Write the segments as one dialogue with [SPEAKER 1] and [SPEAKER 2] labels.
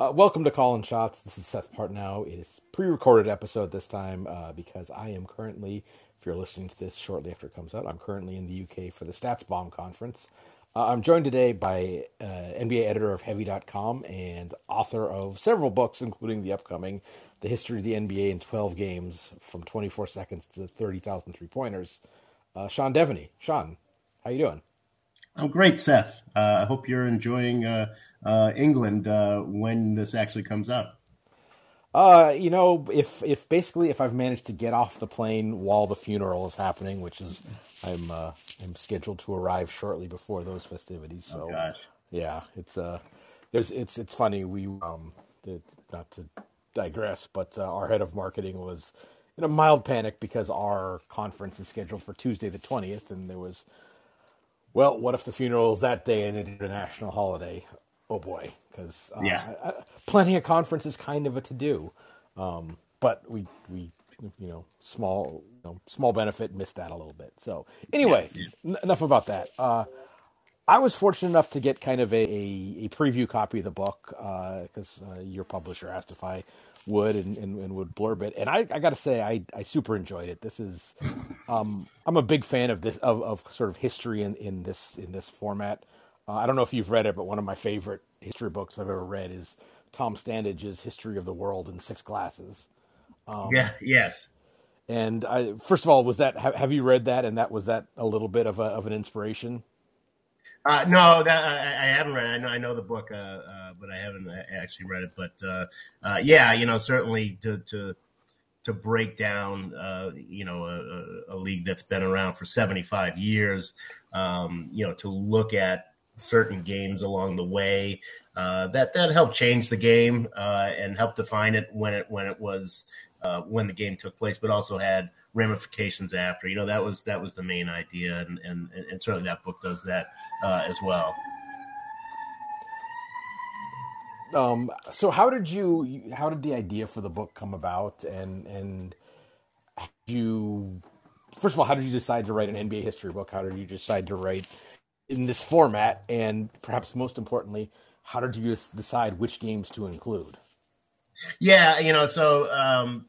[SPEAKER 1] Uh, welcome to Call and Shots. This is Seth Partnow. It is pre-recorded episode this time uh, because I am currently, if you're listening to this shortly after it comes out, I'm currently in the UK for the StatsBomb conference. Uh, I'm joined today by uh, NBA editor of Heavy.com and author of several books, including the upcoming "The History of the NBA in 12 Games: From 24 Seconds to 30,000 Three Pointers." Uh, Sean Deveney. Sean, how you doing?
[SPEAKER 2] I'm great, Seth. Uh, I hope you're enjoying uh, England uh, when this actually comes out?
[SPEAKER 1] Uh, you know, if if basically if I've managed to get off the plane while the funeral is happening, which is I'm uh, I'm scheduled to arrive shortly before those festivities.
[SPEAKER 2] Oh,
[SPEAKER 1] so
[SPEAKER 2] oh, gosh.
[SPEAKER 1] yeah, it's uh, there's it's it's funny. We um, not to digress, but uh, our head of marketing was in a mild panic because our conference is scheduled for Tuesday the twentieth, and there was. Well, what if the funeral is that day and it's a national holiday? oh boy, because uh,
[SPEAKER 2] yeah,
[SPEAKER 1] plenty of conferences kind of a to do, um, but we we you know small you know, small benefit missed that a little bit. So anyway, yeah, yeah. N- enough about that. Uh, I was fortunate enough to get kind of a, a, a preview copy of the book because uh, uh, your publisher asked if I would and, and, and would blurb it, and I, I got to say I, I super enjoyed it. This is um, I'm a big fan of this of, of sort of history in, in this in this format. Uh, I don't know if you've read it, but one of my favorite history books I've ever read is Tom Standage's History of the World in Six Glasses.
[SPEAKER 2] Um, yeah. Yes.
[SPEAKER 1] And I, first of all, was that have, have, you read that? And that was that a little bit of a, of an inspiration?
[SPEAKER 2] Uh, no, that I, I, haven't read. It. I know I know the book, uh, uh, but I haven't actually read it. But uh, uh, yeah, you know, certainly to to to break down, uh, you know, a, a, league that's been around for seventy five years. Um, you know, to look at certain games along the way uh, that that helped change the game uh, and helped define it when it when it was uh, when the game took place, but also had ramifications after. You know that was that was the main idea, and and, and certainly that book does that uh, as well.
[SPEAKER 1] Um, so how did you how did the idea for the book come about, and and you first of all how did you decide to write an NBA history book? How did you decide to write in this format, and perhaps most importantly, how did you decide which games to include?
[SPEAKER 2] Yeah, you know, so um,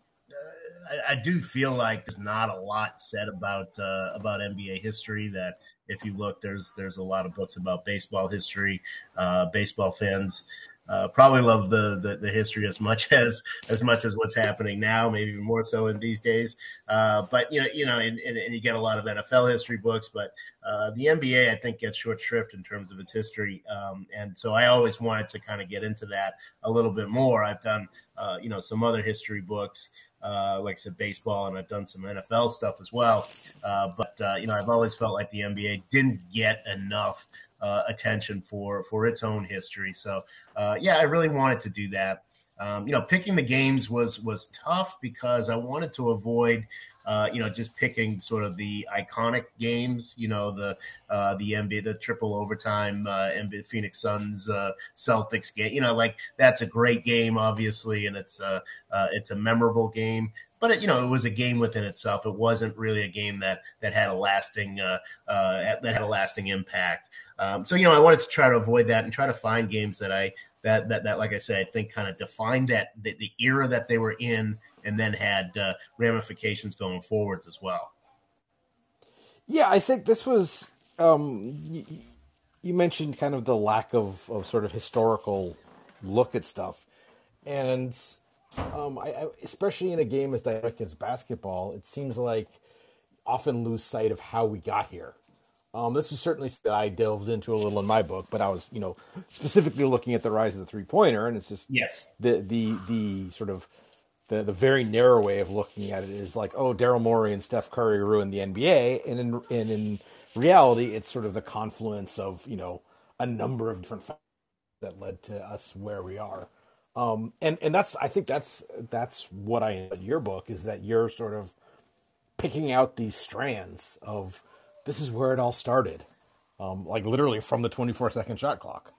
[SPEAKER 2] I, I, do feel like there's not a lot said about uh, about NBA history. That if you look, there's there's a lot of books about baseball history. Uh, baseball fans uh, probably love the, the, the history as much as as much as what's happening now, maybe even more so in these days. Uh, but you know, you know, and, and, and, you get a lot of NFL history books, but uh, the NBA I think gets short shrift in terms of its history, um, and so I always wanted to kind of get into that a little bit more. I've done uh, you know some other history books. Uh, like I said, baseball, and I've done some NFL stuff as well. Uh, but you know, I've always felt like the NBA didn't get enough uh, attention for for its own history. So uh, yeah, I really wanted to do that. Um, you know, picking the games was was tough because I wanted to avoid. Uh, you know, just picking sort of the iconic games, you know, the uh, the NBA, the triple overtime uh, NBA Phoenix Suns uh, Celtics game, you know, like that's a great game, obviously, and it's a uh, it's a memorable game but it, you know it was a game within itself. It wasn't really a game that that had a lasting uh, uh, that had a lasting impact. Um, so you know I wanted to try to avoid that and try to find games that I that that, that like I said I think kind of defined that the, the era that they were in and then had uh, ramifications going forwards as well.
[SPEAKER 1] Yeah, I think this was. Um, you, you mentioned kind of the lack of, of sort of historical look at stuff, and um, I, I, especially in a game as dynamic as basketball, it seems like often lose sight of how we got here. Um, this was certainly that I delved into a little in my book, but I was, you know, specifically looking at the rise of the three pointer, and it's just
[SPEAKER 2] yes,
[SPEAKER 1] the the the sort of the the very narrow way of looking at it is like, oh, Daryl Morey and Steph Curry ruined the NBA, and in and in reality, it's sort of the confluence of you know a number of different factors that led to us where we are. Um, and and that's I think that's that's what I in your book is that you're sort of picking out these strands of this is where it all started, um, like literally from the 24 second shot clock.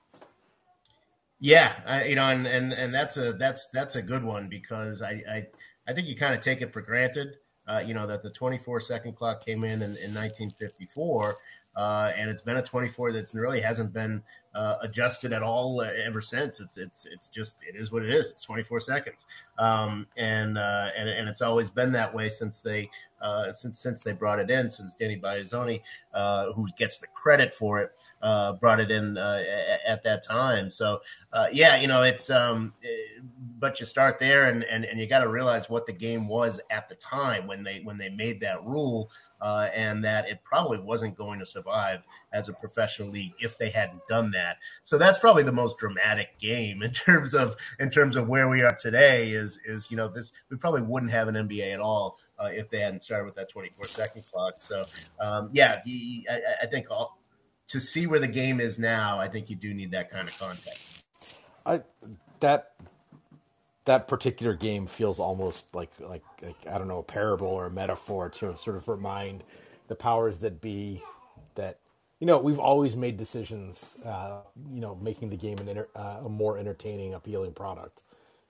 [SPEAKER 2] Yeah, I, you know, and, and and that's a that's that's a good one because I I, I think you kind of take it for granted, uh, you know, that the 24 second clock came in in, in 1954, uh, and it's been a 24 that really hasn't been uh, adjusted at all uh, ever since. It's it's it's just it is what it is. It's 24 seconds, um, and uh, and and it's always been that way since they uh, since since they brought it in. Since Danny Biasone, uh, who gets the credit for it, brought it in uh, at that time. So yeah, you know it's um, but you start there and and, and you got to realize what the game was at the time when they when they made that rule uh, and that it probably wasn't going to survive as a professional league if they hadn't done that. So that's probably the most dramatic game in terms of in terms of where we are today. Is is you know this we probably wouldn't have an NBA at all uh, if they hadn't started with that 24 second clock. So um, yeah, the, I, I, think all, to see where the game is now, I think you do need that kind of context.
[SPEAKER 1] I that that particular game feels almost like, like like I don't know a parable or a metaphor to sort of remind the powers that be that you know we've always made decisions uh, you know making the game an inter, uh, a more entertaining appealing product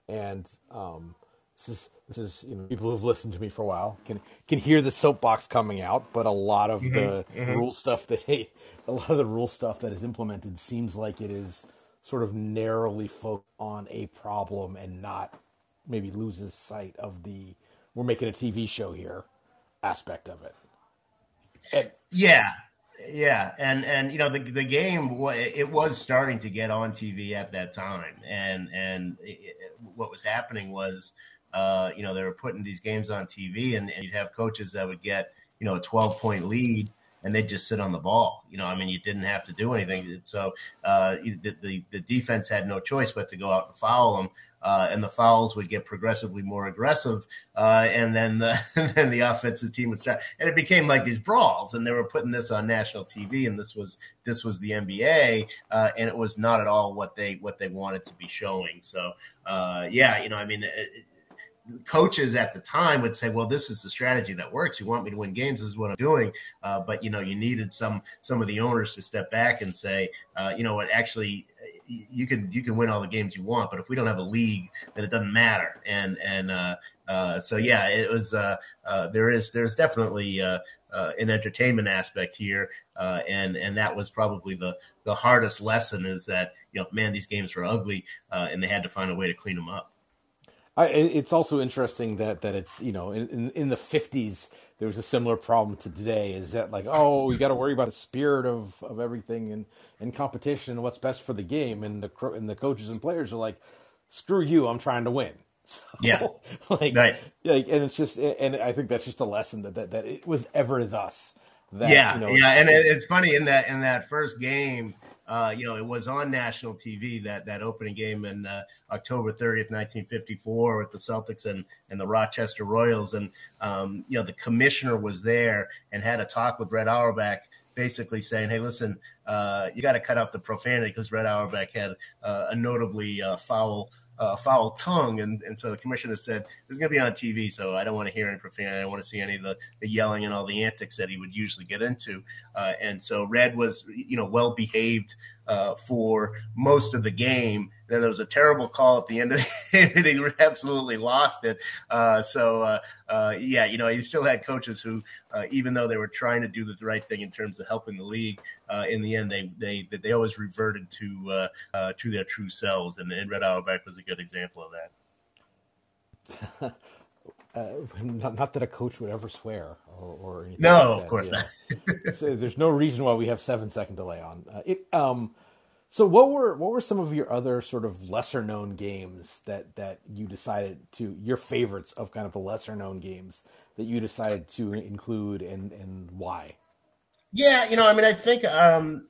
[SPEAKER 1] and um, this is this is you know people who've listened to me for a while can can hear the soapbox coming out but a lot of mm-hmm, the mm-hmm. rule stuff that hey, a lot of the rule stuff that is implemented seems like it is sort of narrowly focus on a problem and not maybe loses sight of the we're making a TV show here aspect of it.
[SPEAKER 2] And, yeah, yeah, and and you know the the game it was starting to get on TV at that time, and and it, what was happening was, uh, you know, they were putting these games on TV, and, and you'd have coaches that would get you know a twelve point lead, and they'd just sit on the ball. You know, I mean, you didn't have to do anything. So uh, the, the, the defense had no choice but to go out and foul them. Uh, and the fouls would get progressively more aggressive, uh, and then the, and then the offensive team would start, and it became like these brawls, and they were putting this on national TV, and this was this was the NBA, uh, and it was not at all what they what they wanted to be showing. So, uh, yeah, you know, I mean, it, coaches at the time would say, "Well, this is the strategy that works. You want me to win games? This is what I'm doing." Uh, but you know, you needed some some of the owners to step back and say, uh, "You know what? Actually, you can you can win all the games you want, but if we don't have a league, then it doesn't matter." And and uh, uh so yeah, it was. Uh, uh, there is there's definitely an entertainment aspect here, and and that was probably the the hardest lesson is that you know, man, these games were ugly, and they had to find a way to clean them up.
[SPEAKER 1] I, it's also interesting that that it's you know in, in, in the fifties there was a similar problem to today. Is that like oh you got to worry about the spirit of, of everything and, and competition and what's best for the game and the and the coaches and players are like screw you I'm trying to win.
[SPEAKER 2] So, yeah,
[SPEAKER 1] like right. like and it's just and I think that's just a lesson that that, that it was ever thus. That,
[SPEAKER 2] yeah, you know, yeah, and it's funny in that in that first game uh, you know, it was on national TV that that opening game in uh, October 30th, 1954, with the Celtics and and the Rochester Royals, and um, you know the commissioner was there and had a talk with Red Auerbach basically saying, "Hey, listen, uh, you got to cut out the profanity because Red Auerbach had uh, a notably uh, foul uh, foul tongue. And, and so the commissioner said, this is going to be on TV, so I don't want to hear any profanity. I don't want to see any of the, the yelling and all the antics that he would usually get into. Uh, and so Red was, you know, well behaved uh, for most of the game. Then there was a terrible call at the end of and he absolutely lost it. Uh, so, uh, uh, yeah, you know, he still had coaches who, uh, even though they were trying to do the right thing in terms of helping the league, uh, in the end, they they they always reverted to to their true selves, and, and Red Auerbach was a good example of
[SPEAKER 1] that. Uh, not, not, that a coach would ever swear or, or anything.
[SPEAKER 2] No,
[SPEAKER 1] like
[SPEAKER 2] of course not.
[SPEAKER 1] so there's no reason why we have seven second delay on uh, it. Um, so what were what were some of your other sort of lesser known games that that you decided to your favorites of kind of the lesser known games that you decided to include and and why?
[SPEAKER 2] Yeah, you know, I mean, I think um,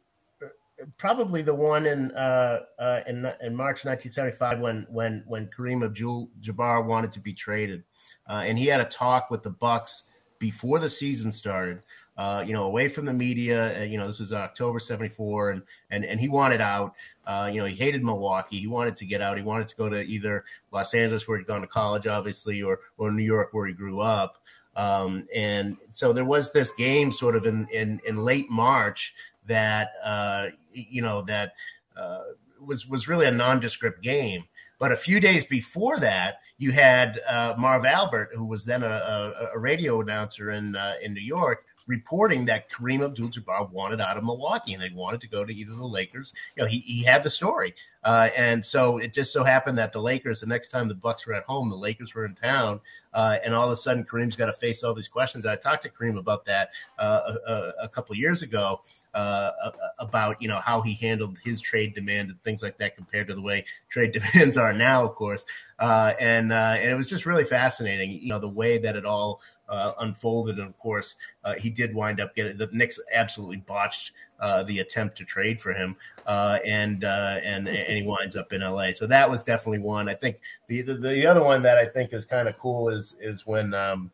[SPEAKER 2] probably the one in uh, uh, in in March 1975 when when when Kareem Abdul-Jabbar wanted to be traded uh, and he had a talk with the Bucks before the season started. Uh, you know, away from the media. Uh, you know, this was October '74, and and and he wanted out. Uh, you know, he hated Milwaukee. He wanted to get out. He wanted to go to either Los Angeles, where he'd gone to college, obviously, or or New York, where he grew up. Um, and so there was this game, sort of in in, in late March, that uh, you know that uh, was was really a nondescript game. But a few days before that, you had uh, Marv Albert, who was then a, a, a radio announcer in uh, in New York, reporting that Kareem Abdul-Jabbar wanted out of Milwaukee and they wanted to go to either the Lakers. You know, he he had the story, uh, and so it just so happened that the Lakers, the next time the Bucks were at home, the Lakers were in town, uh, and all of a sudden Kareem's got to face all these questions. I talked to Kareem about that uh, a, a, couple years ago. Uh, about you know how he handled his trade demand and things like that compared to the way trade demands are now, of course, uh, and uh, and it was just really fascinating. You know the way that it all uh, unfolded. And of course, uh, he did wind up getting the Knicks absolutely botched uh, the attempt to trade for him, uh, and uh, and and he winds up in LA. So that was definitely one. I think the the, the other one that I think is kind of cool is is when um,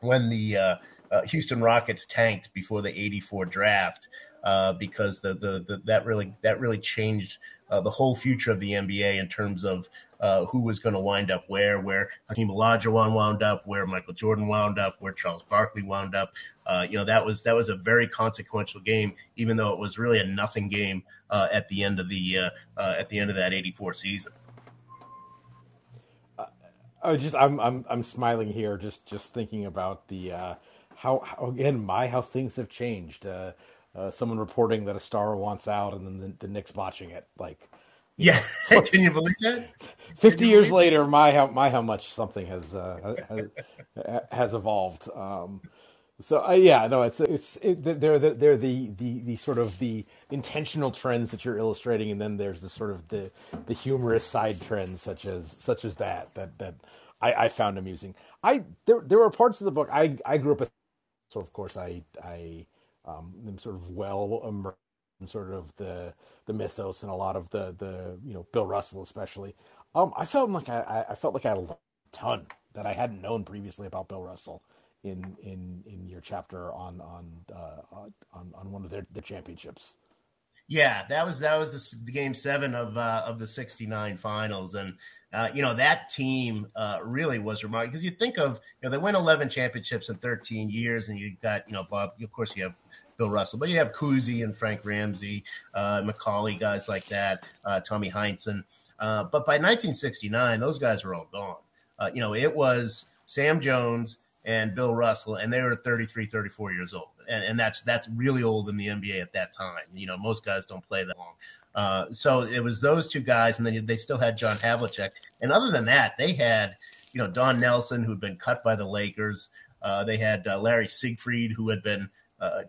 [SPEAKER 2] when the uh, Houston Rockets tanked before the '84 draft. because the, the, the that really that really changed the whole future of the NBA in terms of uh, who was going to wind up where, where Hakeem Olajuwon wound up, where Michael Jordan wound up, where Charles Barkley wound up. Uh, you know that was that was a very consequential game, even though it was really a nothing game uh, at the end of the uh, uh, at the end of that '84 season.
[SPEAKER 1] I just I'm I'm I'm smiling here, just just thinking about the uh, how, how, again my how things have changed. Uh, uh, someone reporting that a star wants out, and then the, the Knicks botching it. Like
[SPEAKER 2] yeah, can you believe that?
[SPEAKER 1] Fifty years later, my how my how much something has uh, has, has evolved. Um, so uh, yeah, no, it's it's it, they're the, they're the, the the sort of the intentional trends that you're illustrating, and then there's the sort of the the humorous side trends such as such as that that that I, I found amusing. I there there were parts of the book I I grew up, so of course I I um, am sort of well immersed sort of the the mythos and a lot of the the you know Bill Russell especially. Um, I felt like I, I felt like I had a ton that I hadn't known previously about Bill Russell in in in your chapter on on uh, on on one of their the championships.
[SPEAKER 2] Yeah, that was that was the, the game seven of uh, of the '69 finals, and uh, you know that team uh, really was remarkable because you think of you know they win 11 championships in 13 years, and you got you know Bob. Of course, you have Bill Russell, but you have Cousy and Frank Ramsey, uh, Macauley, guys like that, uh, Tommy Heinsohn. Uh, but by 1969, those guys were all gone. Uh, you know, it was Sam Jones and Bill Russell, and they were 33, 34 years old, and, and that's that's really old in the NBA at that time. You know, most guys don't play that long. Uh, so it was those two guys, and then they still had John Havlicek. And other than that, they had you know Don Nelson, who'd been cut by the Lakers. Uh, they had uh, Larry Siegfried, who had been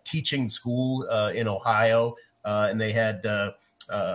[SPEAKER 2] teaching school uh, in Ohio, uh, and they had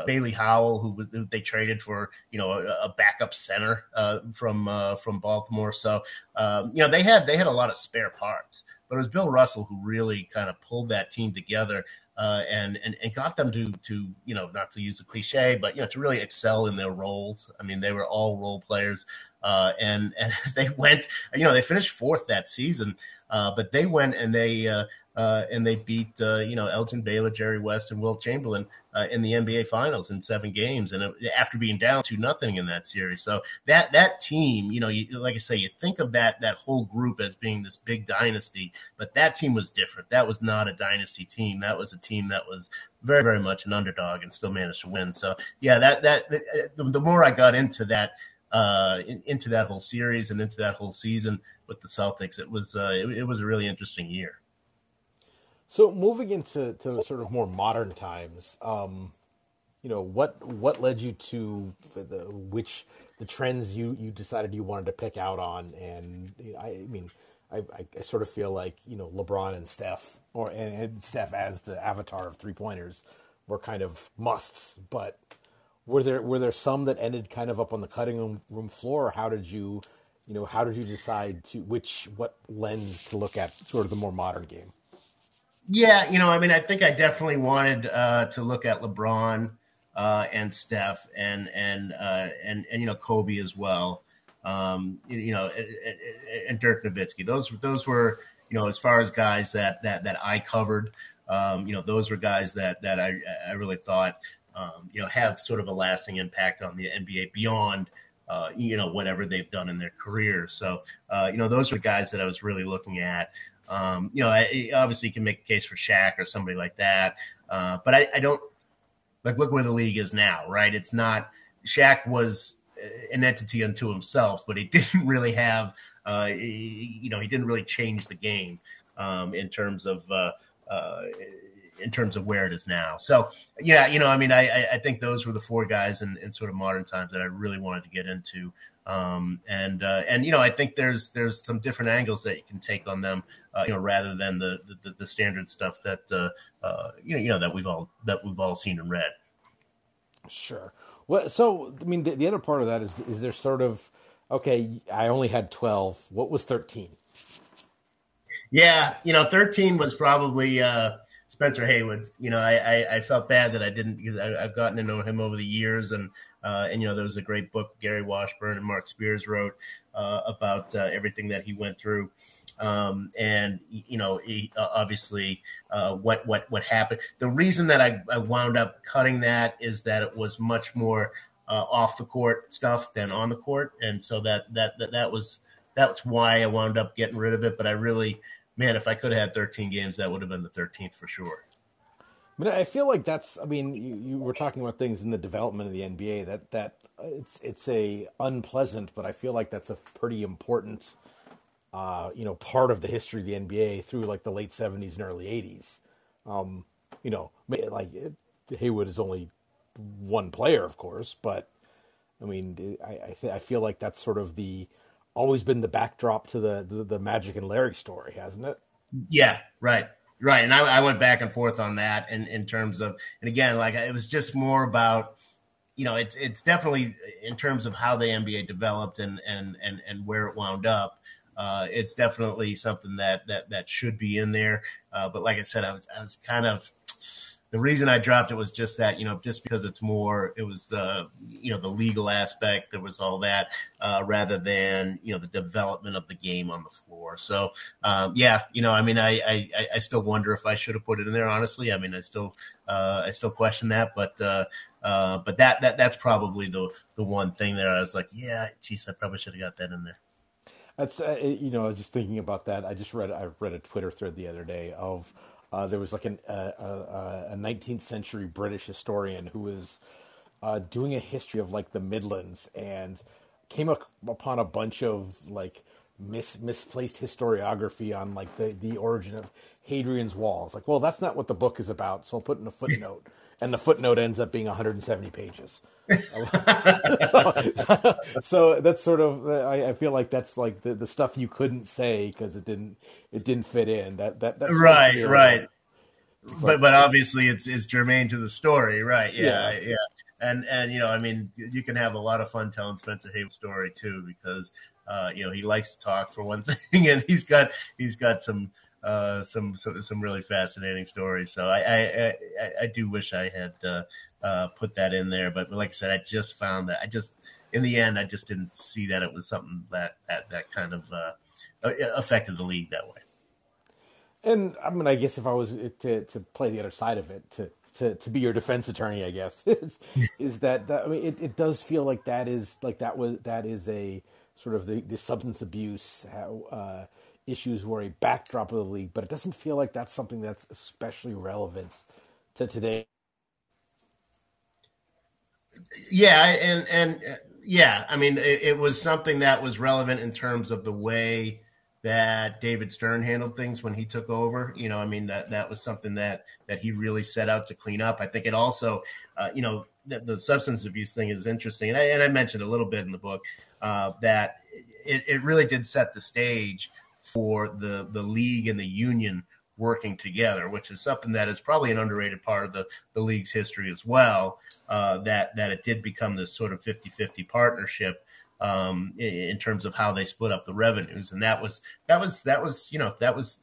[SPEAKER 2] Bailey Howell, who, who, they traded for, you know, a, a backup center from from Baltimore. So um, you know they had they had a lot of spare parts, but it was Bill Russell who really kind of pulled that team together. Uh, and, and and got them to to you know not to use a cliche, but you know to really excel in their roles. I mean, they were all role players, uh, and and they went. You know, they finished fourth that season, uh, but they went and they uh, and they beat uh, you know Elgin Baylor, Jerry West, and Wilt Chamberlain uh, in the NBA Finals in seven games, and it, after being down to nothing in that series. So that that team, you know, you, like I say, you think of that that whole group as being this big dynasty, but that team was different. That was not a dynasty team. That was a team that was very very much an underdog and still managed to win. So yeah, that that the, the more I got into that. Uh, in, into that whole series and into that whole season with the Celtics, it was uh, it, it was a really interesting year.
[SPEAKER 1] So moving into to sort of more modern times, um, you know, what what led you to the which the trends you you decided you wanted to pick out on, and I, mean, I, I, sort of feel like you know LeBron and Steph, or and, and Steph as the avatar of three pointers, were kind of musts. But were there were there some that ended kind of up on the cutting room floor? Or how did you, you know, how did you decide to which what lens to look at sort of the more modern game?
[SPEAKER 2] Yeah, you know, I mean, I think I definitely wanted uh, to look at LeBron uh, and Steph and and uh, and and you know Kobe as well. Um, you know, and, and Dirk Nowitzki. Those those were you know as far as guys that that that I covered. Um, you know, those were guys that that I I really thought um, you know have sort of a lasting impact on the NBA beyond. Uh, you know, whatever they've done in their career. So, uh, you know, those are the guys that I was really looking at. Um, you know, I, obviously, you can make a case for Shaq or somebody like that, uh, but I, I, don't like look where the league is now, right? It's not Shaq was an entity unto himself, but he didn't really have, uh, you know, he didn't really change the game. um, in terms of uh, uh, in terms of where it is now. So yeah, you know, I mean, I, I think those were the four guys in, in sort of modern times that I really wanted to get into. Um, and uh, and you know, I think there's there's some different angles that you can take on them, uh, you know, rather than the the, the standard stuff that uh, uh, you know you know that we've all that we've all seen and read.
[SPEAKER 1] Sure. Well, so I mean, the, the other part of that is is there sort of okay? I only had twelve. What was thirteen?
[SPEAKER 2] Yeah, you know, thirteen was probably uh, Spencer Haywood. You know, I, I, I, felt bad that I didn't because I, have gotten to know him over the years, and uh, and you know, there was a great book Gary Washburn and Mark Spears wrote uh, about uh, everything that he went through. Um, and you know, he, uh, obviously, uh, what what what happened. The reason that I, I wound up cutting that is that it was much more uh, off the court stuff than on the court, and so that that that, that was that's why I wound up getting rid of it. But I really man, if I could have had 13 games, that would have been the 13th for sure.
[SPEAKER 1] But I feel like that's. I mean, you, you were talking about things in the development of the NBA that that it's it's a unpleasant, but I feel like that's a pretty important, uh, you know, part of the history of the NBA through like the late 70s and early 80s. Um, you know, like Haywood is only one player, of course, but I mean, I I, th- I feel like that's sort of the always been the backdrop to the, the, the Magic and Larry story, hasn't it?
[SPEAKER 2] Yeah, right. Right. And I, I went back and forth on that in, in terms of, and again, like it was just more about, you know, it's, it's definitely in terms of how the NBA developed and, and, and, and where it wound up. Uh, it's definitely something that, that, that should be in there. Uh, but like I said, I was, I was kind of, the reason I dropped it was just that, you know, just because it's more, it was the, you know, the legal aspect, there was all that, uh, rather than, you know, the development of the game on the floor. So, um, yeah, you know, I mean, I, I, I still wonder if I should have put it in there, honestly. I mean, I still, uh, I still question that, but, uh, uh, but that, that, that's probably the, the one thing that I was like, yeah, geez, I probably should have got that in there.
[SPEAKER 1] That's, uh, you know, I was just thinking about that. I just read, I read a Twitter thread the other day of, uh, there was like an, uh, uh, a 19th century British historian who was uh, doing a history of like the Midlands and came up upon a bunch of like mis- misplaced historiography on like the, the origin of Hadrian's Wall. It's like, well, that's not what the book is about, so I'll put in a footnote. And the footnote ends up being 170 pages. so, so, that's sort of I, I, feel like that's like the, the stuff you couldn't say because it didn't it didn't fit in. That that that's
[SPEAKER 2] right, right. But but obviously it's it's germane to the story, right? Yeah, yeah, yeah. And and you know, I mean, you can have a lot of fun telling Spencer Haywood's story too because uh, you know he likes to talk for one thing, and he's got he's got some uh, some, some, some really fascinating stories. So I I, I, I do wish I had uh, uh, put that in there, but like I said, I just found that I just in the end I just didn't see that it was something that that that kind of uh, affected the league that way.
[SPEAKER 1] And I mean, I guess if I was to to play the other side of it, to to, to be your defense attorney, I guess is is that, that I mean, it, it does feel like that is like that was that is a sort of the, the substance abuse uh, issues were a backdrop of the league, but it doesn't feel like that's something that's especially relevant to today.
[SPEAKER 2] Yeah, and and yeah, I mean, it, it, was something that was relevant in terms of the way that David Stern handled things when he took over. You know, I mean, that that was something that that he really set out to clean up. I think it also, uh, you know, the, the, substance abuse thing is interesting, and I, and I mentioned a little bit in the book uh, that it, it really did set the stage for the the league and the union working together, which is something that is probably an underrated part of the, the league's history as well. Uh, that that it did become this sort of 50-50 partnership um, in, in, terms of how they split up the revenues, and that was that was that was you know that was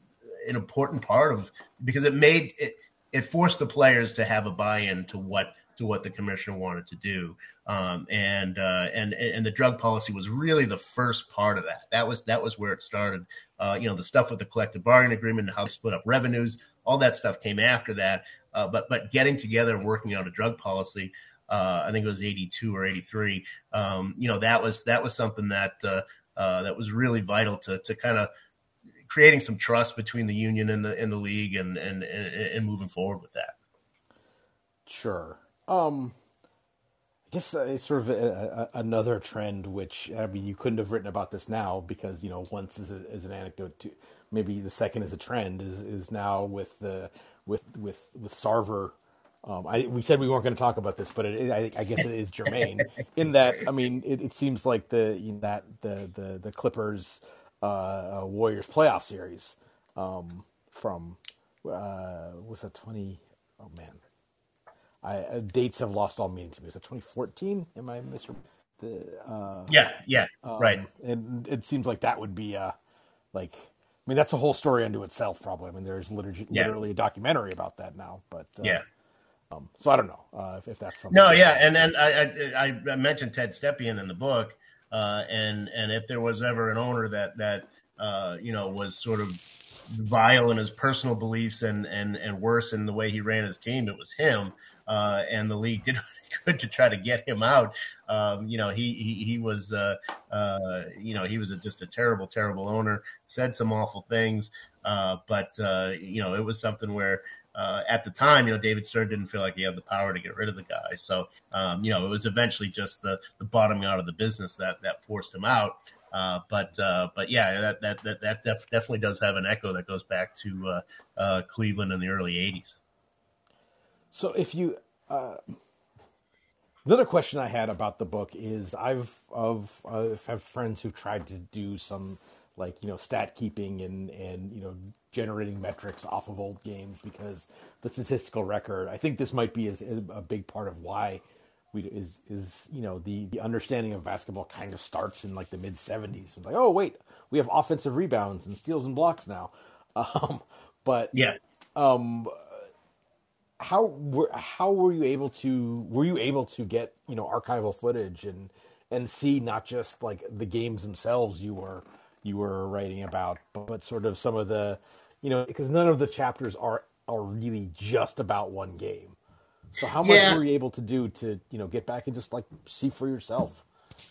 [SPEAKER 2] an important part of because it made it it forced the players to have a buy-in to what to what the commissioner wanted to do. Um, and uh, and and the drug policy was really the first part of that. That was that was where it started. Uh, you know, the stuff with the collective bargaining agreement and how they split up revenues, all that stuff came after that. Uh, but but getting together and working out a drug policy, uh, I think it was eighty two or eighty three. Um, you know, that was that was something that uh, uh, that was really vital to to kind of creating some trust between the union and the in the league and, and and and moving forward with that.
[SPEAKER 1] Sure. Um, I guess uh, it's sort of a, a, another trend, which I mean, you couldn't have written about this now because you know once is, a, is an anecdote. To, maybe the second is a trend. Is is now with the with with with Sarver. Um, I, we said we weren't going to talk about this, but it, I, I, guess it is germane in that. I mean, it, it seems like the you know, that the the the Clippers uh, uh, Warriors playoff series um, from uh, was that twenty? Oh man, I, uh, dates have lost all meaning to me. Is it 2014? Am I mis?
[SPEAKER 2] The, uh, yeah, yeah, um, right.
[SPEAKER 1] And it seems like that would be uh, like, I mean, that's a whole story unto itself, probably. I mean, there's literally, yeah. literally a documentary about that now, but uh,
[SPEAKER 2] yeah.
[SPEAKER 1] Um, so I don't know uh, if, if that's something.
[SPEAKER 2] No, yeah, and and I, I, I mentioned Ted Stepien in the book, uh, and and if there was ever an owner that that uh, you know was sort of vile in his personal beliefs and and and worse in the way he ran his team, it was him uh, and the league did good to try to get him out. Um, you know, he he, he was uh, uh, you know he was a, just a terrible, terrible owner. Said some awful things, uh, but uh, you know it was something where. Uh, at the time, you know, David Stern didn't feel like he had the power to get rid of the guy. So, um, you know, it was eventually just the, the bottoming out of the business that, that forced him out. Uh, but uh, but yeah, that that that, that def- definitely does have an echo that goes back to uh, uh Cleveland in the early '80s.
[SPEAKER 1] So if you, uh, another question I had about the book is I've of uh, have friends who've tried to do some like you know stat keeping and and you know generating metrics off of old games because the statistical record. I think this might be a, a big part of why we is is you know the the understanding of basketball kind of starts in like the mid '70s. It's like oh wait, we have offensive rebounds and steals and blocks now. Um, but
[SPEAKER 2] yeah.
[SPEAKER 1] Um, how were how were you able to were you able to get you know archival footage and and see not just like the games themselves you were you were writing about but, but sort of some of the you know because none of the chapters are are really just about one game so how much yeah. were you able to do to you know get back and just like see for yourself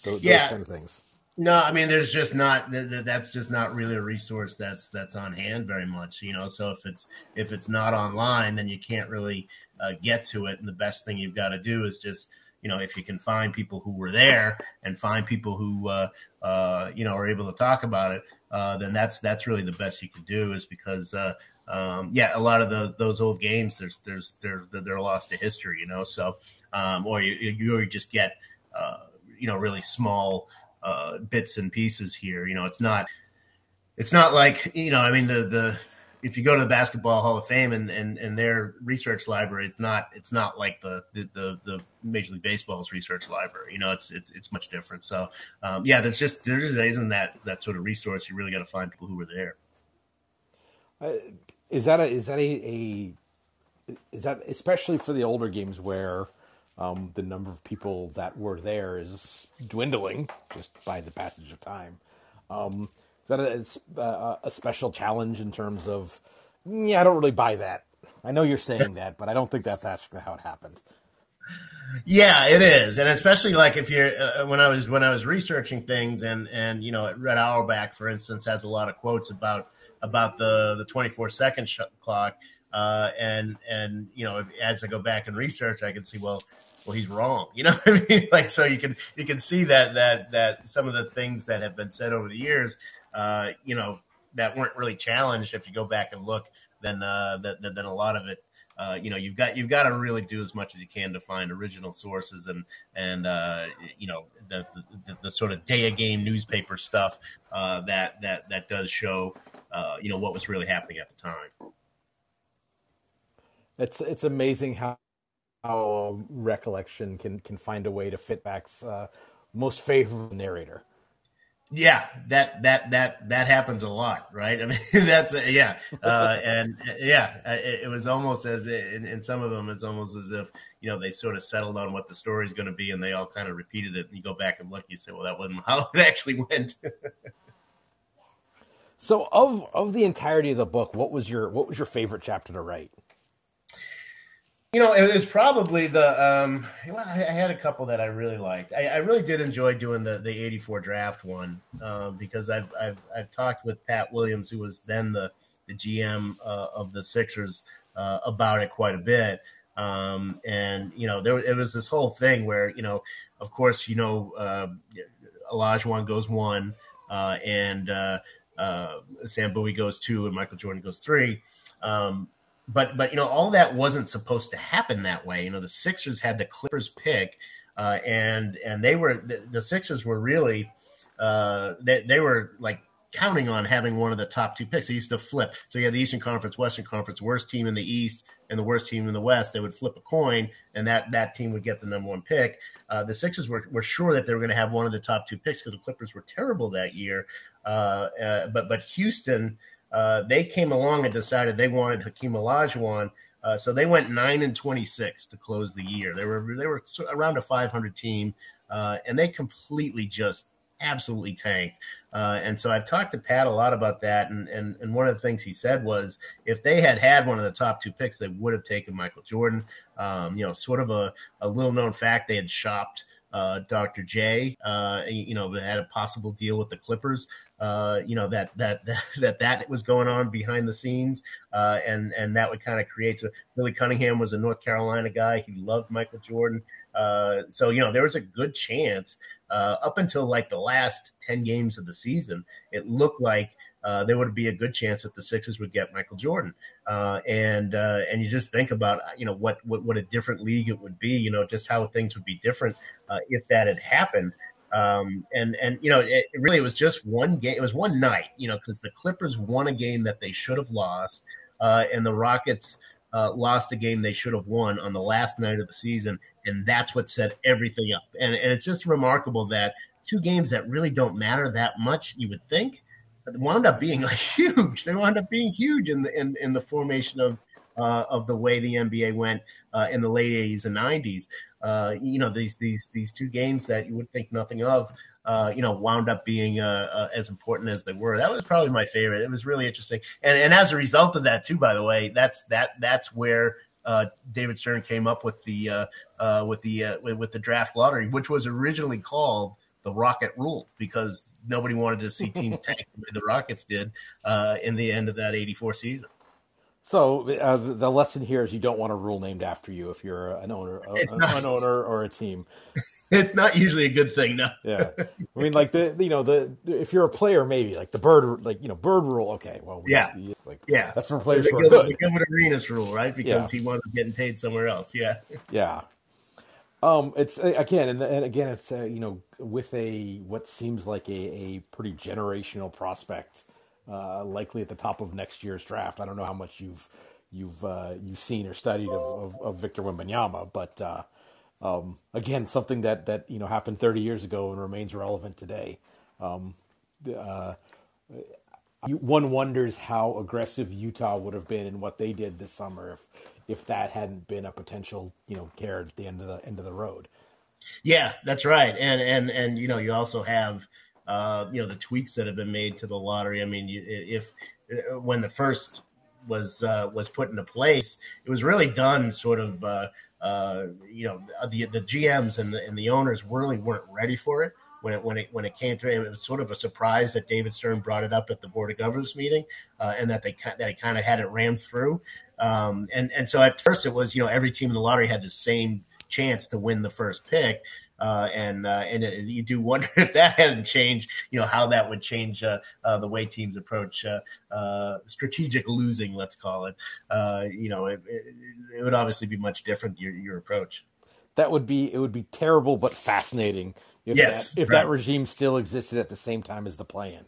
[SPEAKER 1] those, yeah. those kind of things
[SPEAKER 2] no, I mean, there's just not that's just not really a resource that's that's on hand very much, you know. So if it's if it's not online, then you can't really uh, get to it. And the best thing you've got to do is just you know if you can find people who were there and find people who uh, uh, you know are able to talk about it, uh, then that's that's really the best you can do. Is because uh, um, yeah, a lot of the, those old games there's there's they're they're lost to history, you know. So um, or you you just get uh, you know really small uh, bits and pieces here. You know, it's not it's not like you know. I mean, the the if you go to the Basketball Hall of Fame and, and, and their research library, it's not it's not like the the, the, the Major League Baseball's research library. You know, it's it's, it's much different. So um, yeah, there's just there just isn't that that sort of resource. You really got to find people who were there.
[SPEAKER 1] Uh, is that a is that a, a is that especially for the older games where um, the number of people that were there is dwindling just by the passage of time. Um, is that a, a, a, special challenge in terms of? Yeah, I don't really buy that. I know you're saying that, but I don't think that's actually how it happened.
[SPEAKER 2] Yeah, it is, and especially like if you're uh, when I was when I was researching things, and and you know, Red Auerbach, for instance, has a lot of quotes about about the the 24 second sh- clock uh, and and you know, as I go back and research, I can see well, well, he's wrong. You know I mean? Like so, you can you can see that that that some of the things that have been said over the years, uh, you know, that weren't really challenged. If you go back and look, then uh, that then a lot of it. Uh, you know, you've got you've got to really do as much as you can to find original sources and and uh, you know the, the, the sort of day of game newspaper stuff uh, that that that does show uh, you know what was really happening at the time
[SPEAKER 1] it's it's amazing how how recollection can can find a way to fit back's uh, most favorite narrator.
[SPEAKER 2] Yeah, that that that that happens a lot, right? I mean, that's uh, yeah, uh, and uh, yeah, it, it, was almost as in, in, some of them, it's almost as if you know they sort of settled on what the story is going to be, and they all kind of repeated it. And you go back and look, you say, well, that wasn't how it actually went.
[SPEAKER 1] so, of of the entirety of the book, what was your what was your favorite chapter to write?
[SPEAKER 2] You know, it was probably the. Um, well, I had a couple that I really liked. I, I really did enjoy doing the the '84 draft one uh, because I've, I've I've talked with Pat Williams, who was then the the GM uh, of the Sixers, uh, about it quite a bit. Um, and you know, there it was this whole thing where you know, of course, you know, uh, Olajuwon goes one, uh, and uh, uh, Sam Bowie goes two, and Michael Jordan goes three. Um, but but you know, all that wasn't supposed to happen that way. You know, the Sixers had the Clippers pick, uh, and and they were the, the Sixers were really uh, they they were like counting on having one of the top two picks. They used to flip. So you had the Eastern Conference, Western Conference, worst team in the East and the worst team in the West. They would flip a coin, and that that team would get the number one pick. Uh, the Sixers were, were sure that they were going to have one of the top two picks because the Clippers were terrible that year. Uh, uh, but but Houston, uh, they came along and decided they wanted Hakeem Olajuwon. Uh, so they went nine and twenty six to close the year. They were they were around a five hundred team, uh, and they completely just absolutely tanked. Uh, and so I've talked to Pat a lot about that. And, and, and one of the things he said was if they had had one of the top two picks, they would have taken Michael Jordan. Um, you know, sort of a, a little known fact, they had shopped uh, Dr. J, uh, you know, had a possible deal with the Clippers. Uh, you know that that that that was going on behind the scenes, uh, and and that would kind of create. So Billy Cunningham was a North Carolina guy. He loved Michael Jordan, uh, so you know there was a good chance up until like the last 10 games of the season, it looked like uh, there would be a good chance that the Sixers would get Michael Jordan. Uh, and uh, and you just think about you know what, what what a different league it would be. You know just how things would be different uh, if that had happened. Um, and and you know it, it, really was just one game. It was one night. You know because the Clippers won a game that they should have lost, uh, and the Rockets uh, lost a game they should have won on the last night of the season, and that's what set everything up. And, and it's just remarkable that two games that really don't matter that much, you would think, wound up being huge. They wound up being huge in the in, in the formation of uh, of the way the NBA went uh, in the late '80s and '90s. Uh, you know these these these two games that you would think nothing of uh, you know, wound up being uh, uh, as important as they were. That was probably my favorite. It was really interesting, and and as a result of that too, by the way, that's that that's where uh, David Stern came up with the uh, uh, with the with the draft lottery, which was originally called the Rocket Rule because nobody wanted to see teams tank the way the Rockets did in the end of that '84 season.
[SPEAKER 1] So uh, the lesson here is you don't want a rule named after you if you're an owner, a, an owner or a team.
[SPEAKER 2] It's not usually a good thing, no.
[SPEAKER 1] yeah, I mean, like the you know the if you're a player, maybe like the bird, like you know bird rule. Okay, well,
[SPEAKER 2] we, yeah,
[SPEAKER 1] like
[SPEAKER 2] yeah,
[SPEAKER 1] that's for players who are good.
[SPEAKER 2] The Gilbert Arenas rule, right? Because yeah. he wasn't getting paid somewhere else. Yeah,
[SPEAKER 1] yeah. Um, it's again, and, and again, it's uh, you know with a what seems like a, a pretty generational prospect uh, likely at the top of next year's draft. I don't know how much you've you've uh, you've seen or studied of, of, of Victor Wembanyama, but uh, um, again, something that that you know happened 30 years ago and remains relevant today. Um, uh, one wonders how aggressive Utah would have been in what they did this summer if if that hadn't been a potential you know carrot at the end of the end of the road.
[SPEAKER 2] Yeah, that's right, and and and you know you also have uh, you know the tweaks that have been made to the lottery. I mean, you, if uh, when the first was uh, was put into place, it was really done sort of uh, uh, you know the the GMs and the and the owners really weren't ready for it when it when it when it came through. It was sort of a surprise that David Stern brought it up at the board of governors meeting, uh, and that they that he kind of had it rammed through. Um, and and so at first it was you know every team in the lottery had the same chance to win the first pick. Uh, and uh, and it, you do wonder if that hadn't changed, you know, how that would change uh, uh the way teams approach uh, uh, strategic losing, let's call it. you know, it, it, it, would obviously be much different your your approach.
[SPEAKER 1] That would be it would be terrible but fascinating if
[SPEAKER 2] yes,
[SPEAKER 1] that, if right. that regime still existed at the same time as the play-in.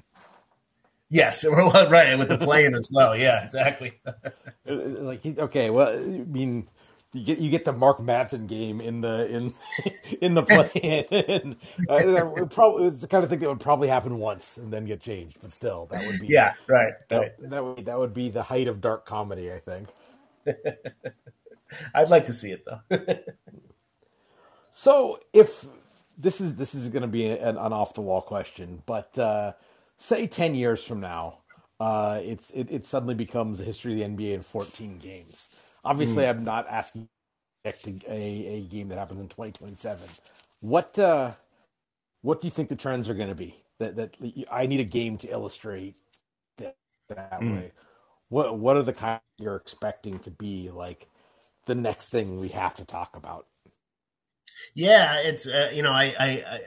[SPEAKER 2] Yes, right, with the play-in as well. Yeah, exactly.
[SPEAKER 1] like okay, well, I mean you get you get the Mark Madsen game in the in in the play. and, uh, probably it's the kind of thing that would probably happen once and then get changed, but still, that would be
[SPEAKER 2] yeah, right.
[SPEAKER 1] That,
[SPEAKER 2] right.
[SPEAKER 1] that would that would be the height of dark comedy, I think.
[SPEAKER 2] I'd like to see it though.
[SPEAKER 1] so, if this is this is going to be an, an off the wall question, but uh, say ten years from now, uh, it's it, it suddenly becomes the history of the NBA in fourteen games Obviously, mm. I'm not asking a, a game that happens in 2027. What uh, what do you think the trends are going to be? That that I need a game to illustrate that, that mm. way. What what are the kind you're expecting to be like? the next thing we have to talk about.
[SPEAKER 2] Yeah, it's uh, you know I, I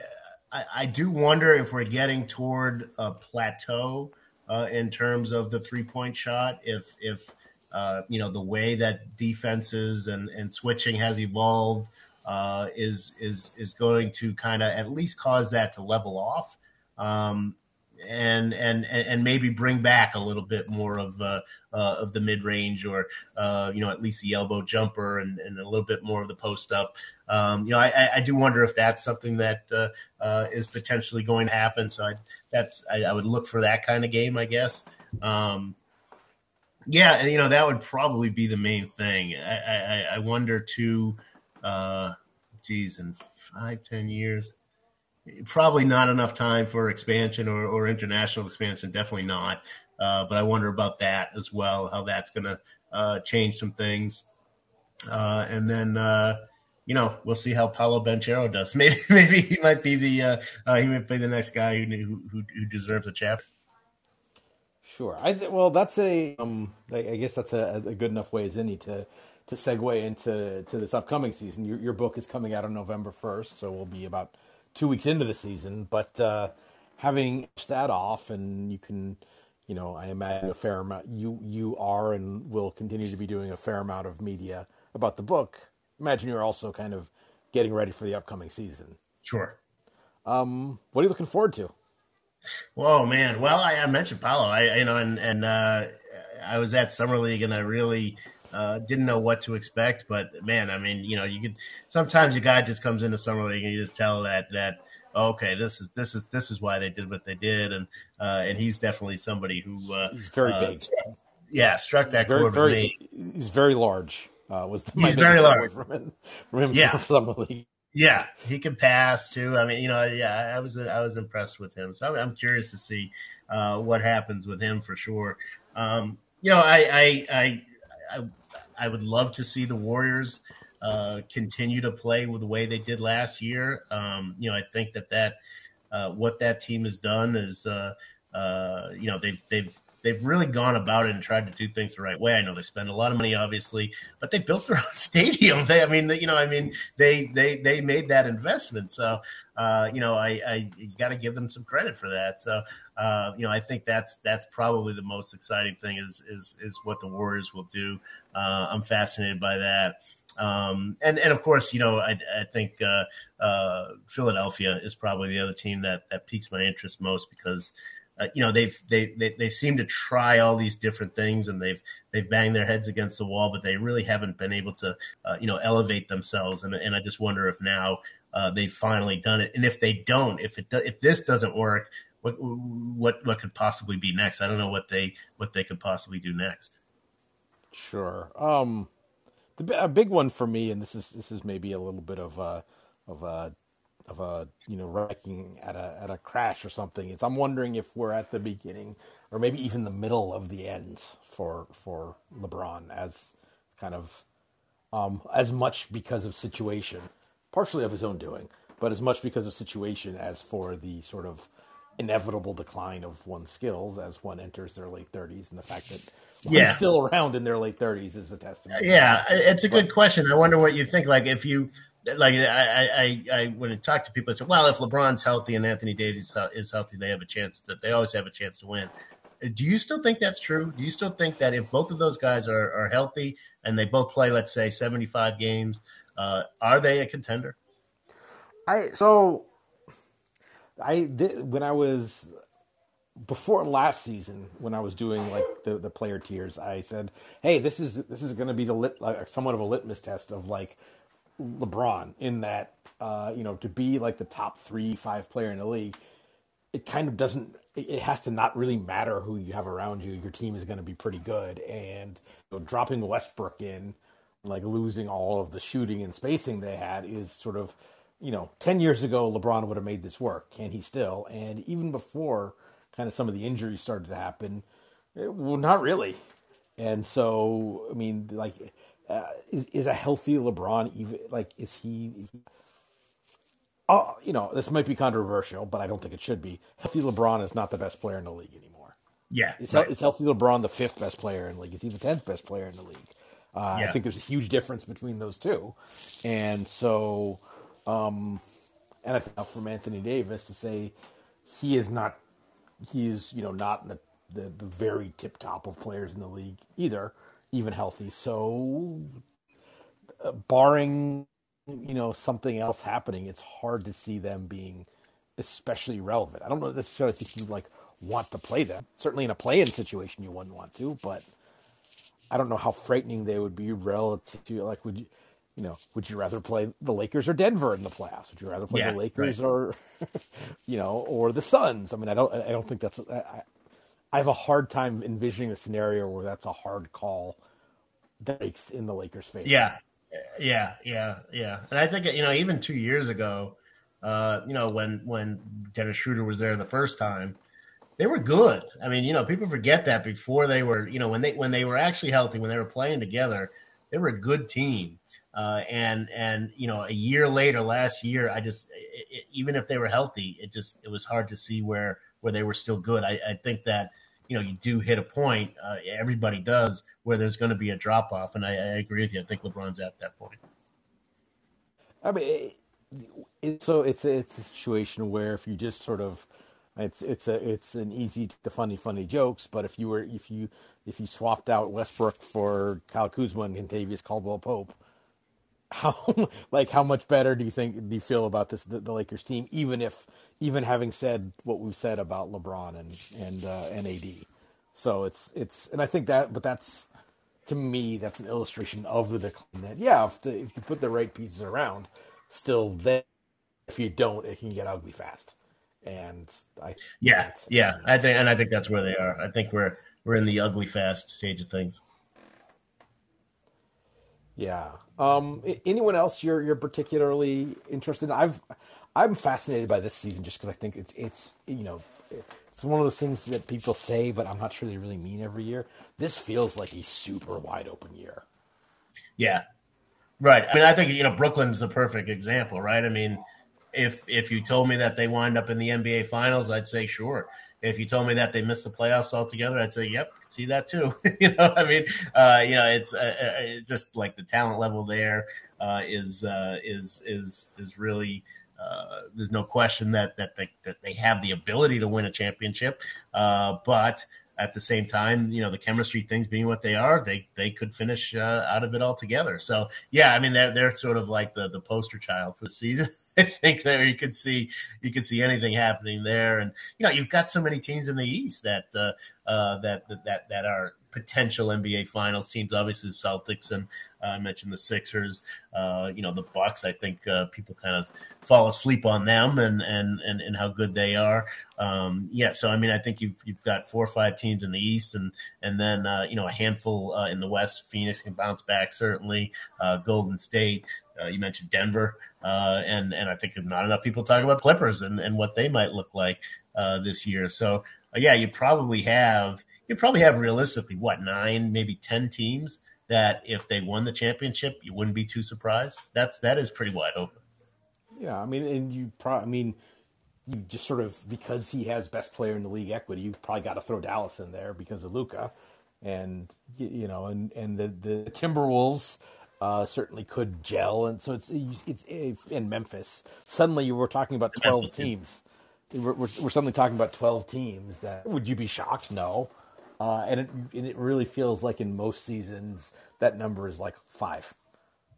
[SPEAKER 2] I I do wonder if we're getting toward a plateau uh, in terms of the three point shot. If if uh, you know the way that defenses and and switching has evolved uh, is is is going to kind of at least cause that to level off. Um, and and and maybe bring back a little bit more of uh, uh, of the mid range, or uh, you know at least the elbow jumper, and, and a little bit more of the post up. Um, you know, I, I, do wonder if that's something that uh, uh, is potentially going to happen. So I, that's I, I, would look for that kind of game, I guess. Um, yeah, you know that would probably be the main thing. I, I wonder too. Uh, geez, in five ten years probably not enough time for expansion or, or international expansion. Definitely not. Uh, but I wonder about that as well, how that's going to uh, change some things. Uh, and then, uh, you know, we'll see how Paolo Banchero does. Maybe, maybe he might be the uh, uh, he might be the next guy who who, who deserves a chap.
[SPEAKER 1] Sure. I th- well, that's a um, I, I guess that's a, a, good enough way as any to to segue into to this upcoming season. Your, your book is coming out on November first, so we'll be about two weeks into the season, but uh, having that off, and you can, you know, I imagine a fair amount. You you are and will continue to be doing a fair amount of media about the book. Imagine you're also kind of getting ready for the upcoming season.
[SPEAKER 2] Sure.
[SPEAKER 1] Um, what are you looking forward to?
[SPEAKER 2] Whoa, man! Well, I, I mentioned Paolo. I you know, and and uh, I was at summer league, and I really uh, didn't know what to expect, but man, I mean, you know, you could sometimes a guy just comes into summer league and you just tell that that okay, this is this is this is why they did what they did, and uh, and he's definitely somebody who uh,
[SPEAKER 1] he's very uh, big.
[SPEAKER 2] Yeah, struck that
[SPEAKER 1] very,
[SPEAKER 2] chord
[SPEAKER 1] very, He's very large. Uh, was
[SPEAKER 2] the, he's very large
[SPEAKER 1] from him, from him yeah. summer league.
[SPEAKER 2] Yeah, he can pass too. I mean, you know, yeah, I was I was impressed with him. So I'm, I'm curious to see uh, what happens with him for sure. Um, you know, I I I, I I would love to see the Warriors uh, continue to play with the way they did last year. Um, you know, I think that that uh, what that team has done is, uh, uh you know, they've they've they've really gone about it and tried to do things the right way. I know they spend a lot of money, obviously, but they built their own stadium. They, I mean, you know, I mean, they they they made that investment. So, uh, you know, I, I got to give them some credit for that. So, uh, you know, I think that's that's probably the most exciting thing is is is what the Warriors will do. Uh, I'm fascinated by that. Um, and and of course, you know, I, I think uh, uh, Philadelphia is probably the other team that that piques my interest most because uh, you know they've they, they they seem to try all these different things and they've they've banged their heads against the wall but they really haven't been able to uh, you know elevate themselves. And and I just wonder if now uh, they've finally done it. And if they don't if it do, if this doesn't work what what what could possibly be next? I don't know what they what they could possibly do next.
[SPEAKER 1] Sure. Um the a big one for me and this is this is maybe a little bit of a of a of a you know wrecking at a at a crash or something. It's I'm wondering if we're at the beginning or maybe even the middle of the end for for LeBron as kind of um, as much because of situation, partially of his own doing, but as much because of situation as for the sort of inevitable decline of one's skills as one enters their late 30s and the fact that yeah. still around in their late 30s is a testament.
[SPEAKER 2] Yeah, it's a good question. I wonder what you think. Like if you like I, I, I when I talk to people, I say, well, if LeBron's healthy and Anthony Davis is healthy, they have a chance that they always have a chance to win. Do you still think that's true? Do you still think that if both of those guys are, are healthy and they both play, let's say, seventy five games, uh, are they a contender?
[SPEAKER 1] I so I did when I was before last season when I was doing like the, the player tiers, I said, "Hey, this is this is going to be the lit, like, somewhat of a litmus test of like LeBron in that uh, you know to be like the top three five player in the league, it kind of doesn't. It has to not really matter who you have around you. Your team is going to be pretty good, and you know, dropping Westbrook in, like losing all of the shooting and spacing they had, is sort of you know ten years ago LeBron would have made this work. Can he still? And even before kind of some of the injuries started to happen, it, well, not really. And so I mean, like uh, is, is a healthy LeBron even like is he, he Oh, you know, this might be controversial, but I don't think it should be. Healthy LeBron is not the best player in the league anymore.
[SPEAKER 2] Yeah,
[SPEAKER 1] is, right. is healthy LeBron the fifth best player in the league? Is he the tenth best player in the league? Uh,
[SPEAKER 2] Yeah.
[SPEAKER 1] I think there's a huge difference between those two, and so, um, and I think from Anthony Davis to say he is not, he is you know not in the the, the very tip top of players in the league either, even healthy. So, uh, barring you know something else happening, it's hard to see them being especially relevant. I don't know necessarily think you like want to play them. Certainly in a play-in situation, you wouldn't want to, but I don't know how frightening they would be relative to like would you you know would you rather play the Lakers or Denver in the playoffs? Would you rather play
[SPEAKER 2] Yeah,
[SPEAKER 1] the Lakers
[SPEAKER 2] right.
[SPEAKER 1] or you know or the Suns? I mean, I don't I don't think that's I, I have a hard time envisioning a scenario where that's a hard call that makes in the Lakers' favor.
[SPEAKER 2] Yeah, yeah, yeah, yeah. And I think you know, even two years ago, uh, you know, when when Dennis Schroeder was there the first time, they were good. I mean, you know, people forget that before they were, you know, when they when they were actually healthy, when they were playing together, they were a good team. Uh, and and you know, a year later, last year, I just it, it, even if they were healthy, it just it was hard to see where where they were still good. I, I think that you know you do hit a point. Uh, everybody does where there's going to be a drop off, and I, I agree with you. I think LeBron's at that point.
[SPEAKER 1] I mean, it, so it's it's a situation where if you just sort of, it's it's a it's an easy the funny funny jokes. But if you were if you if you swapped out Westbrook for Kyle Kuzma and Kentavious Caldwell Pope, how like how much better do you think do you feel about this the, the Lakers team? Even if even having said what we've said about LeBron and and uh, and AD, so it's it's and I think that but that's to me that's an illustration of the decline. That yeah, if the, if you put the right pieces around, still then if you don't, it can get ugly fast. And I
[SPEAKER 2] Yeah, yeah. I think, and I think that's where they are. I think we're we're in the ugly fast stage of things.
[SPEAKER 1] Yeah. Um, anyone else you're you're particularly interested in? I've I'm fascinated by this season just because I think it's it's you know it's one of those things that people say, but I'm not sure they really mean every year. This feels like a super wide open year.
[SPEAKER 2] Yeah, right. I mean, I think you know Brooklyn's the perfect example, right? I mean, if if you told me that they wind up in the NBA Finals, I'd say sure. If you told me that they missed the playoffs altogether, I'd say yep, see that too. you know, I mean, uh, you know, it's uh, uh, just like the talent level there uh, is uh, is is is really. Uh, there's no question that that they, that they have the ability to win a championship, uh, but at the same time, you know, the chemistry things being what they are, they they could finish uh, out of it altogether. So yeah, I mean, they're they're sort of like the the poster child for the season. I think there you could see you could see anything happening there, and you know, you've got so many teams in the East that uh, uh, that that that are potential NBA Finals teams. Obviously, the Celtics and uh, I mentioned the Sixers. Uh, you know, the Bucks. I think uh, people kind of fall asleep on them and and and, and how good they are. Um, yeah, so I mean, I think you've you've got four or five teams in the East, and and then uh, you know a handful uh, in the West. Phoenix can bounce back certainly. Uh, Golden State. Uh, you mentioned Denver, uh, and and I think not enough people talk about Clippers and, and what they might look like uh, this year. So yeah, you probably have you probably have realistically what nine, maybe ten teams that if they won the championship, you wouldn't be too surprised. That's that is pretty wide open.
[SPEAKER 1] Yeah, I mean, and you probably, I mean, you just sort of because he has best player in the league equity, you probably got to throw Dallas in there because of Luka, and you know, and and the the Timberwolves uh, certainly could gel, and so it's it's, in Memphis. Suddenly, you were talking about twelve
[SPEAKER 2] Memphis,
[SPEAKER 1] teams. We're, we're, we're suddenly talking about twelve teams. That would you be shocked? No, uh, and it and it really feels like in most seasons that number is like five.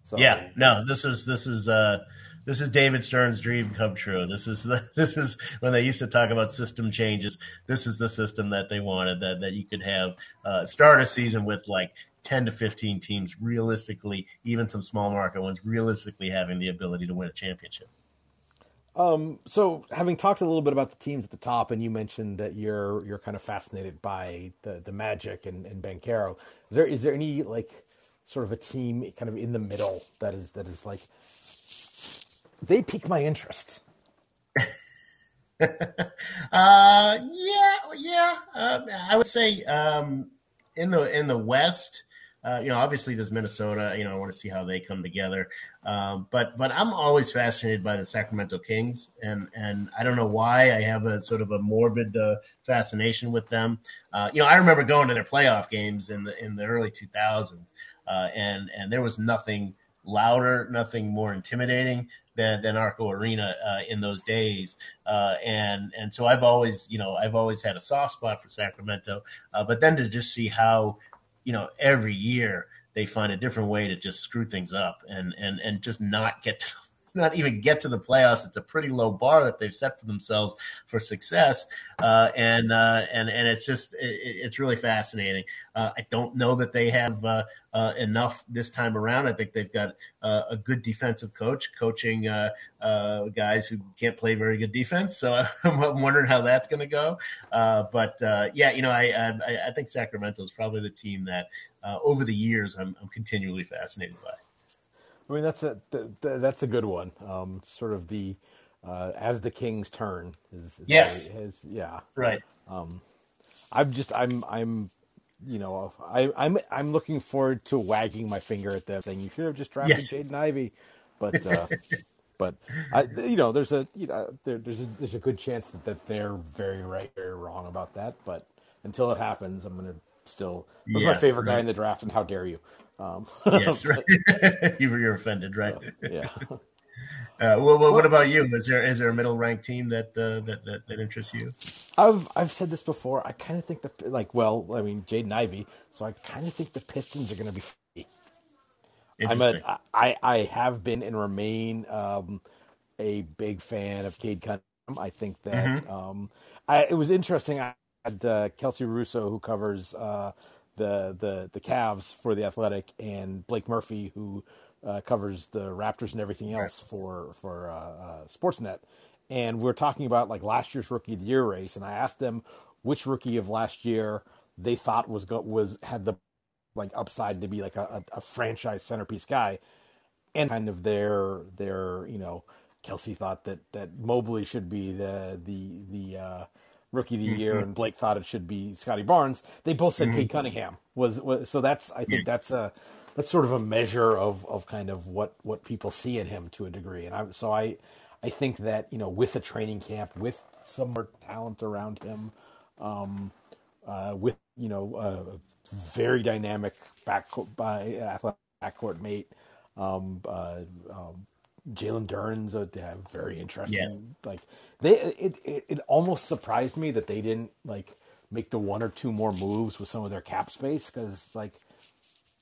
[SPEAKER 1] So
[SPEAKER 2] Yeah, no, this is this is uh this is David Stern's dream come true. This is the this is when they used to talk about system changes. This is the system that they wanted that that you could have uh, start a season with like ten to fifteen teams realistically, even some small market ones realistically having the ability to win a championship.
[SPEAKER 1] um, so having talked a little bit about the teams at the top, and you mentioned that you're you're kind of fascinated by the the Magic and, and Banchero. There is there any like sort of a team kind of in the middle that is that is like they pique my interest?
[SPEAKER 2] Uh, yeah, yeah. Uh, I would say um, in the in the West, uh, you know, obviously there's Minnesota. You know, I want to see how they come together. Um, but but I'm always fascinated by the Sacramento Kings, and and I don't know why I have a sort of a morbid uh, fascination with them. Uh, you know, I remember going to their playoff games in the in the early 2000s. uh, and and there was nothing louder, nothing more intimidating than, than Arco Arena uh, in those days. Uh, and and so I've always, you know, I've always had a soft spot for Sacramento. Uh, but then to just see how, you know, every year they find a different way to just screw things up and and and just not get to not even get to the playoffs. It's a pretty low bar that they've set for themselves for success, uh, and uh, and and it's just it, it's really fascinating. Uh, I don't know that they have uh, uh, enough this time around. I think they've got uh, a good defensive coach coaching guys who can't play very good defense. So I'm wondering how that's going to go. but yeah, you know, I, I, I think Sacramento is probably the team that over the years I'm, I'm continually fascinated by.
[SPEAKER 1] I mean, that's a that's a good one. Um, sort of the uh, as the king's turn is, is
[SPEAKER 2] yes,
[SPEAKER 1] is, yeah,
[SPEAKER 2] right.
[SPEAKER 1] Um, I'm just I'm I'm you know I I'm I'm looking forward to wagging my finger at them, saying you should have just drafted yes. Jaden Ivey, but uh, but I you know there's a you know there, there's a, there's a good chance that, that they're very right very wrong about that, but until it happens, I'm gonna still yeah, my favorite right. guy in the draft, and how dare you? Um,
[SPEAKER 2] yes, right. you were offended, right?
[SPEAKER 1] Uh, yeah.
[SPEAKER 2] Uh, well, well, what about you? Is there is there a middle ranked team that, uh, that that that interests you?
[SPEAKER 1] I've I've said this before. I kind of think the like well, I mean Jaden Ivey, so I kind of think the Pistons are going to be. Free. I'm a I I have been and remain um, a big fan of Cade Cunningham. I think that mm-hmm. um, I it was interesting. I had uh, Kelsey Russo who covers uh, the the the Cavs for the Athletic, and Blake Murphy, who uh, covers the Raptors and everything else for for uh, uh, Sportsnet. And we are talking about like last year's Rookie of the Year race, and I asked them which rookie of last year they thought was go- was had the like upside to be like a, a, a franchise centerpiece guy, and kind of their their you know Kelsey thought that that Mobley should be the the the uh, rookie of the year, mm-hmm. and Blake thought it should be Scottie Barnes. They both said mm-hmm. Cade Cunningham was, was so that's I think that's a that's sort of a measure of of kind of what what people see in him to a degree, and I so I I think that you know with a training camp with some more talent around him, um, uh, with you know a very dynamic back by athletic backcourt mate. Um, uh, um, Jalen Duren's a, a very interesting. Yeah. Like they, it, it, it almost surprised me that they didn't like make the one or two more moves with some of their cap space because like,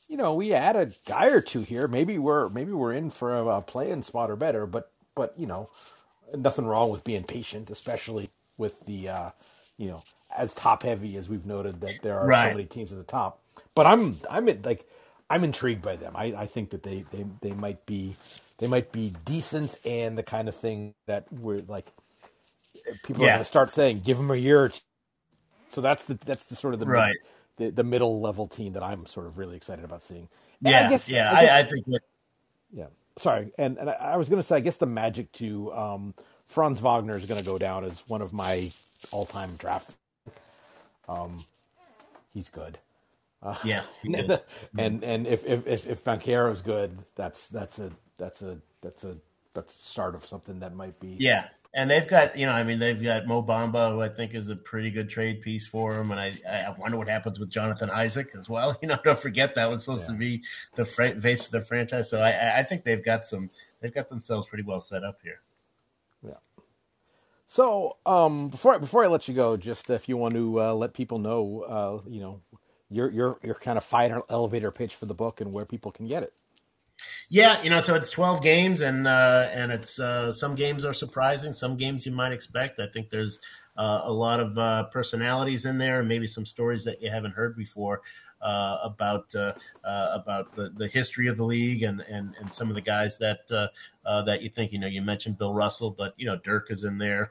[SPEAKER 1] you know, we add a guy or two here. Maybe we're maybe we're in for a, a play-in spot or better. But but you know, nothing wrong with being patient, especially with the uh, you know as top heavy as we've noted that there are right. so many teams at the top. But I'm I'm like I'm intrigued by them. I, I think that they, they they might be they might be decent and the kind of thing that we're like people yeah. are going to start saying give them a year. So that's the that's the sort of the
[SPEAKER 2] right.
[SPEAKER 1] Mid, the, the middle level team that I'm sort of really excited about seeing.
[SPEAKER 2] And yeah, I guess, yeah, I, guess, I, I think. That...
[SPEAKER 1] Yeah, sorry, and and I, was going to say I guess the magic to um, Franz Wagner is going to go down as one of my all time draft. Um, he's good.
[SPEAKER 2] Uh, yeah,
[SPEAKER 1] and, and and if if if, if is good, that's that's a that's a that's a that's a start of something that might be.
[SPEAKER 2] Yeah, and they've got you know I mean they've got Mo Bamba who I think is a pretty good trade piece for them, and I I wonder what happens with Jonathan Isaac as well. You know, don't forget that was supposed yeah. to be the face of the franchise. So I I think they've got some they've got themselves pretty well set up here.
[SPEAKER 1] Yeah. So um, before before I let you go, just if you want to uh, let people know, uh, you know, your your your kind of final elevator pitch for the book and where people can get it.
[SPEAKER 2] Yeah, you know, so it's twelve games, and uh, and it's uh, some games are surprising, some games you might expect. I think there's uh, a lot of uh, personalities in there, and maybe some stories that you haven't heard before about uh, about the, the history of the league and, and, and some of the guys that that you think. You know, you mentioned Bill Russell, but you know Dirk is in there.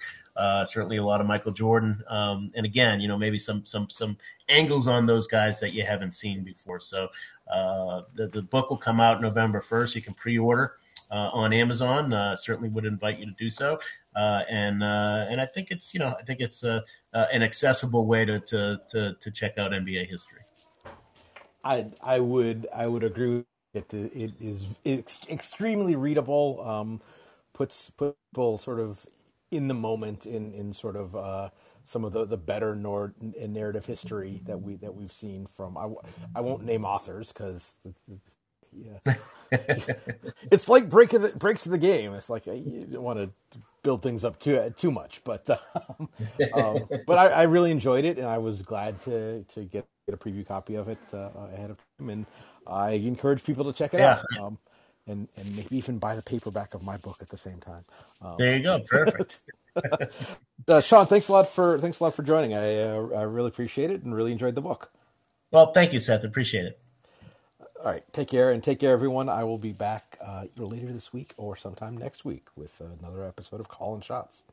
[SPEAKER 2] certainly, a lot of Michael Jordan, um, and again, you know, maybe some some some angles on those guys that you haven't seen before. So uh, the, the book will come out November 1st. You can pre order. Uh, on Amazon, uh, certainly would invite you to do so, uh, and uh, and I think it's you know I think it's uh, an accessible way to, to to to check out NBA history.
[SPEAKER 1] I I would I would agree. It it is extremely readable. Um, puts puts people sort of in the moment in in sort of some of the, the better nor- narrative history that we that we've seen from. I, I won't name authors because yeah, it's like breaking the, breaks of the game. It's like you don't want to build things up too too much, but um, um, but I, I, really enjoyed it, and I was glad to to get, get a preview copy of it uh, ahead of time, and I encourage people to check it yeah. out. Um, and, and maybe even buy the paperback of my book at the same time.
[SPEAKER 2] Um, there you go, perfect.
[SPEAKER 1] uh, Sean, thanks a lot for thanks a lot for joining. I uh, I really appreciate it and really enjoyed the book.
[SPEAKER 2] Well, thank you, Seth. Appreciate it.
[SPEAKER 1] All right, take care and take care, everyone. I will be back uh, either later this week or sometime next week with another episode of Call and Shots.